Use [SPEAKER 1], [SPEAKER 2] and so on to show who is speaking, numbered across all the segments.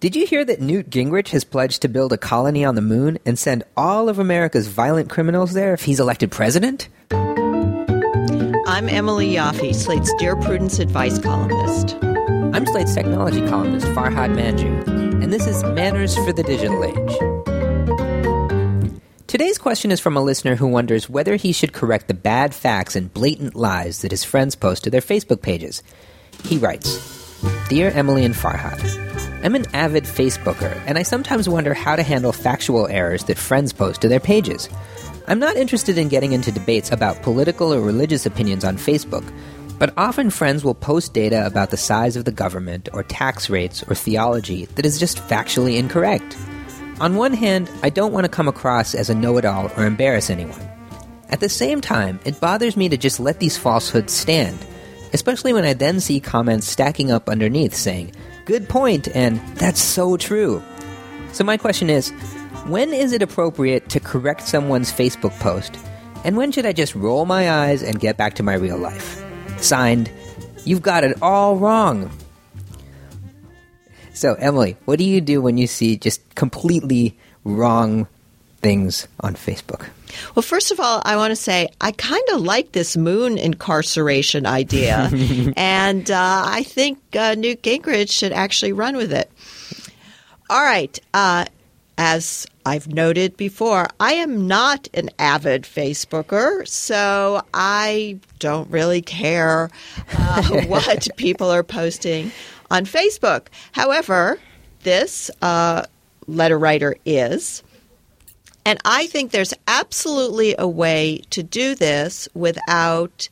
[SPEAKER 1] Did you hear that Newt Gingrich has pledged to build a colony on the moon and send all of America's violent criminals there if he's elected president?
[SPEAKER 2] I'm Emily Yoffe, Slate's Dear Prudence advice columnist.
[SPEAKER 1] I'm Slate's technology columnist Farhad Manjoo, and this is Manners for the Digital Age. Today's question is from a listener who wonders whether he should correct the bad facts and blatant lies that his friends post to their Facebook pages. He writes Dear Emily and Farhad, I'm an avid Facebooker, and I sometimes wonder how to handle factual errors that friends post to their pages. I'm not interested in getting into debates about political or religious opinions on Facebook, but often friends will post data about the size of the government, or tax rates, or theology that is just factually incorrect. On one hand, I don't want to come across as a know it all or embarrass anyone. At the same time, it bothers me to just let these falsehoods stand, especially when I then see comments stacking up underneath saying, Good point, and that's so true. So, my question is when is it appropriate to correct someone's Facebook post, and when should I just roll my eyes and get back to my real life? Signed, You've got it all wrong. So, Emily, what do you do when you see just completely wrong things on Facebook?
[SPEAKER 2] Well, first of all, I want to say I kind of like this moon incarceration idea, and uh, I think uh, Newt Gingrich should actually run with it. All right. Uh, as I've noted before, I am not an avid Facebooker, so I don't really care uh, what people are posting on Facebook. However, this uh, letter writer is. And I think there's absolutely a way to do this without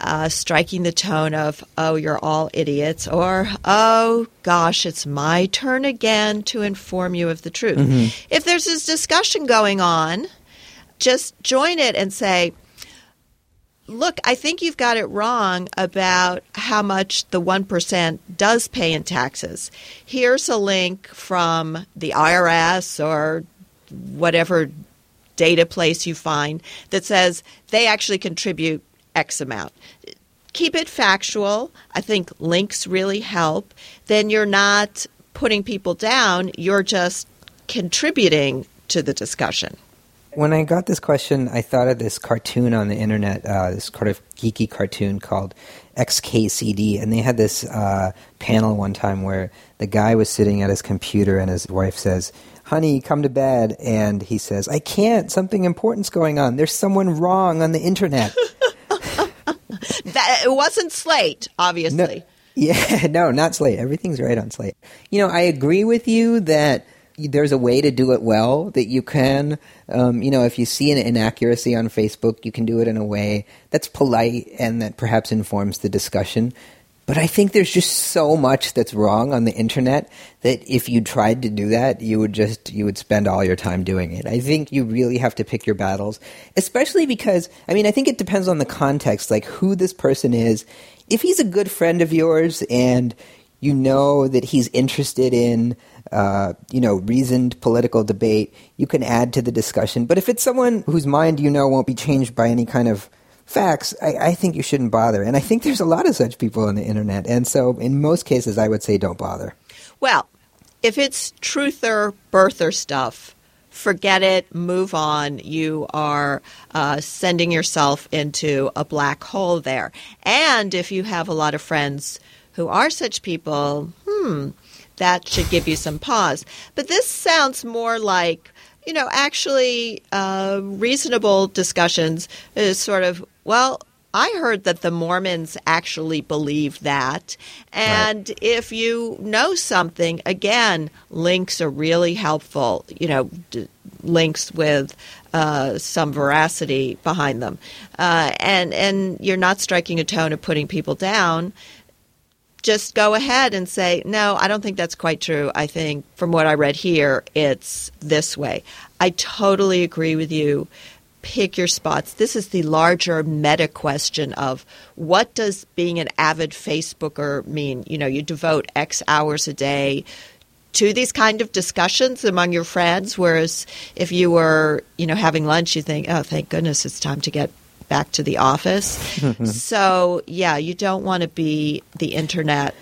[SPEAKER 2] uh, striking the tone of, oh, you're all idiots, or, oh, gosh, it's my turn again to inform you of the truth. Mm-hmm. If there's this discussion going on, just join it and say, look, I think you've got it wrong about how much the 1% does pay in taxes. Here's a link from the IRS or whatever data place you find that says they actually contribute X amount. Keep it factual. I think links really help. Then you're not putting people down, you're just contributing to the discussion.
[SPEAKER 1] When I got this question, I thought of this cartoon on the internet, uh, this kind of geeky cartoon called XKCD, and they had this uh, panel one time where the guy was sitting at his computer and his wife says, honey, come to bed. And he says, I can't. Something important's going on. There's someone wrong on the internet.
[SPEAKER 2] that, it wasn't Slate, obviously.
[SPEAKER 1] No, yeah, no, not Slate. Everything's right on Slate. You know, I agree with you that there's a way to do it well that you can um, you know if you see an inaccuracy on facebook you can do it in a way that's polite and that perhaps informs the discussion but I think there's just so much that's wrong on the internet that if you tried to do that, you would just you would spend all your time doing it. I think you really have to pick your battles, especially because I mean, I think it depends on the context, like who this person is. If he's a good friend of yours and you know that he's interested in uh, you know reasoned political debate, you can add to the discussion. But if it's someone whose mind you know won't be changed by any kind of facts, I, I, think you shouldn't bother. And I think there's a lot of such people on the internet. And so, in most cases, I would say don't bother.
[SPEAKER 2] Well, if it's truther, birther stuff, forget it, move on. You are uh, sending yourself into a black hole there. And if you have a lot of friends who are such people, hmm, that should give you some pause. But this sounds more like you know, actually uh, reasonable discussions is sort of, well, I heard that the Mormons actually believe that. And right. if you know something, again, links are really helpful, you know, d- links with uh, some veracity behind them. Uh, and, and you're not striking a tone of putting people down just go ahead and say, no, I don't think that's quite true. I think from what I read here, it's this way. I totally agree with you. Pick your spots. This is the larger meta question of what does being an avid Facebooker mean? You know, you devote X hours a day to these kind of discussions among your friends, whereas if you were, you know, having lunch, you think, oh, thank goodness it's time to get back to the office. Mm-hmm. so, yeah, you don't want to be the internet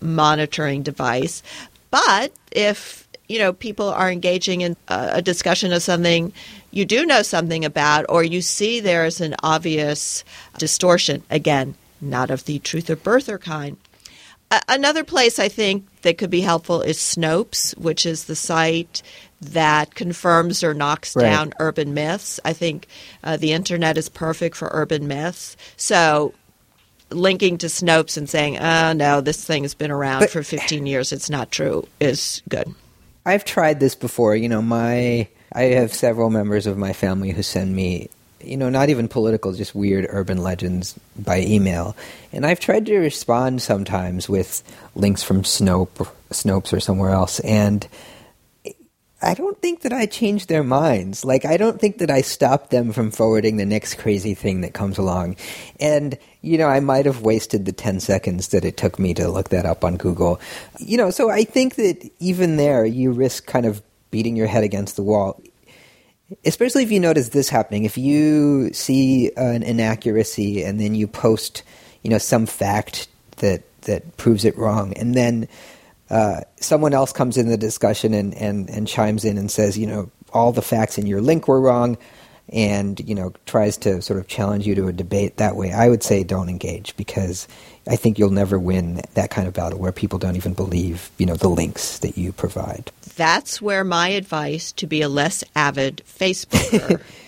[SPEAKER 2] monitoring device. But if you know people are engaging in a, discussion of something you do know something about, or you see there's an obvious distortion, again, not of the truth or birther kind. A- another place I think that could be helpful is Snopes, which is the site that confirms or knocks
[SPEAKER 1] Right.
[SPEAKER 2] down urban myths. I think uh, the internet is perfect for urban myths. So linking to Snopes and saying, oh, no, this thing has been around
[SPEAKER 1] But-
[SPEAKER 2] for 15 years, it's not true, is good.
[SPEAKER 1] I've tried this before. You know, my I have several members of my family who send me, you know, not even political, just weird urban legends by email, and I've tried to respond sometimes with links from Snope, Snopes, or somewhere else, and I don't think that I changed their minds. Like, I don't think that I stopped them from forwarding the next crazy thing that comes along. And, you know, I might have wasted the 10 seconds that it took me to look that up on Google. You know, so I think that even there, you risk kind of beating your head against the wall. Especially if you notice this happening. If you see an inaccuracy and then you post, you know, some fact that, that proves it wrong, and then uh, someone else comes in the discussion and, and, and chimes in and says, you know, all the facts in your link were wrong, and you know tries to sort of challenge you to a debate that way, I would say don't engage because I think you'll never win that kind of battle where people don't even believe you know the links that you provide.
[SPEAKER 2] That's where my advice to be a less avid Facebooker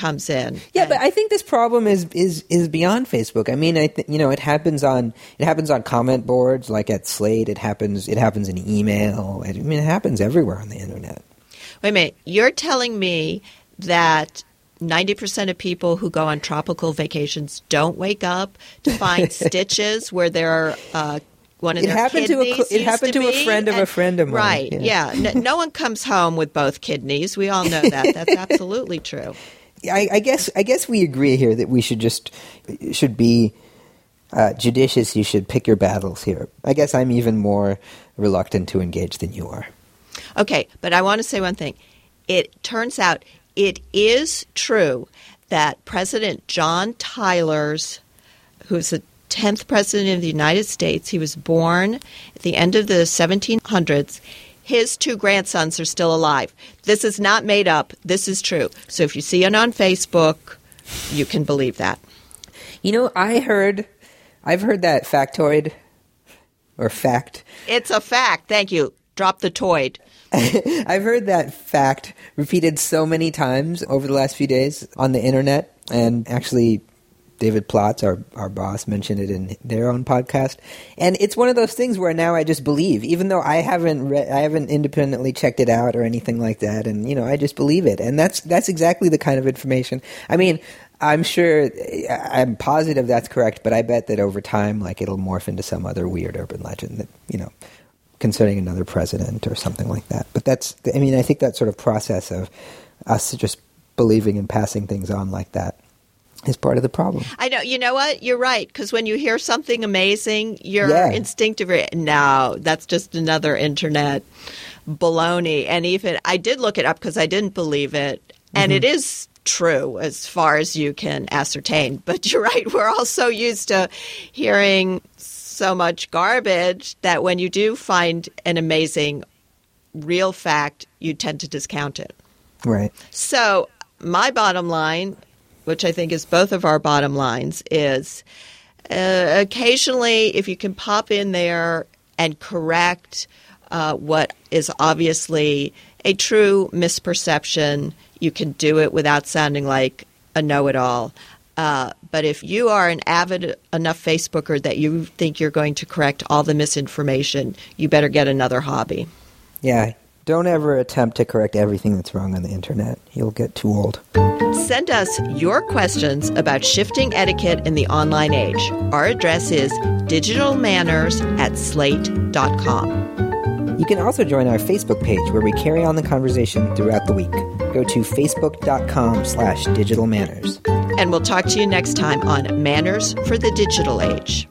[SPEAKER 2] comes in.
[SPEAKER 1] Yeah, but I think this problem is is is beyond Facebook. I mean, I th- you know it happens on it happens on comment boards like at Slate. It happens it happens in email. I mean, it happens everywhere on the internet.
[SPEAKER 2] Wait a minute. You're telling me that 90% of people who go on tropical vacations don't wake up to find stitches where their uh, one of
[SPEAKER 1] It
[SPEAKER 2] their
[SPEAKER 1] happened to a
[SPEAKER 2] kidneys
[SPEAKER 1] it happened to a
[SPEAKER 2] be?
[SPEAKER 1] friend of a friend of mine,
[SPEAKER 2] Right.
[SPEAKER 1] yeah.
[SPEAKER 2] Yeah. No, no one comes home with both kidneys. We all know that. That's absolutely true.
[SPEAKER 1] I, I guess I guess we agree here that we should just should be uh, judicious. You should pick your battles here. I guess I'm even more reluctant to engage than you are.
[SPEAKER 2] Okay, but I want to say one thing. It turns out it is true that President John Tyler's, who's the 10th president of the United States, he was born at the end of the 1700s. His two grandsons are still alive. This is not made up. This is true. So if you see it on Facebook, you can believe that.
[SPEAKER 1] You know, I heard, I've heard that factoid or fact.
[SPEAKER 2] It's a fact. Thank you. Drop the toid.
[SPEAKER 1] I've heard that fact repeated so many times over the last few days on the internet, and actually, David Plotz, our our boss, mentioned it in their own podcast. And it's one of those things where now I just believe, even though I haven't re- I haven't independently checked it out or anything like that, and you know, I just believe it. And that's that's exactly the kind of information. I mean. I'm sure, I'm positive that's correct, but I bet that over time, like it'll morph into some other weird urban legend that you know concerning another president or something like that. But that's, I mean, I think that sort of process of us just believing and passing things on like that is part of the problem.
[SPEAKER 2] I know. You know what? You're right. Because when you hear something amazing, your
[SPEAKER 1] Yeah.
[SPEAKER 2] instinctive re- no, that's just another internet baloney. And even I did look it up because I didn't believe it, and mm-hmm. it is true as far as you can ascertain. But you're right. We're all so used to hearing so much garbage that when you do find an amazing real fact, you tend to discount it.
[SPEAKER 1] Right.
[SPEAKER 2] So, my bottom line, which I think is both of our bottom lines, is uh, occasionally if you can pop in there and correct uh, what is obviously a true misperception, you can do it without sounding like a know it all. Uh, but if you are an avid enough Facebooker that you think you're going to correct all the misinformation, you better get another hobby.
[SPEAKER 1] Yeah. Don't ever attempt to correct everything that's wrong on the internet. You'll get too old.
[SPEAKER 2] Send us your questions about shifting etiquette in the online age. Our address is digitalmanners at slate.com.
[SPEAKER 1] You can also join our Facebook page where we carry on the conversation throughout the week. Go to facebook.com slash digital manners.
[SPEAKER 2] And we'll talk to you next time on Manners for the Digital Age.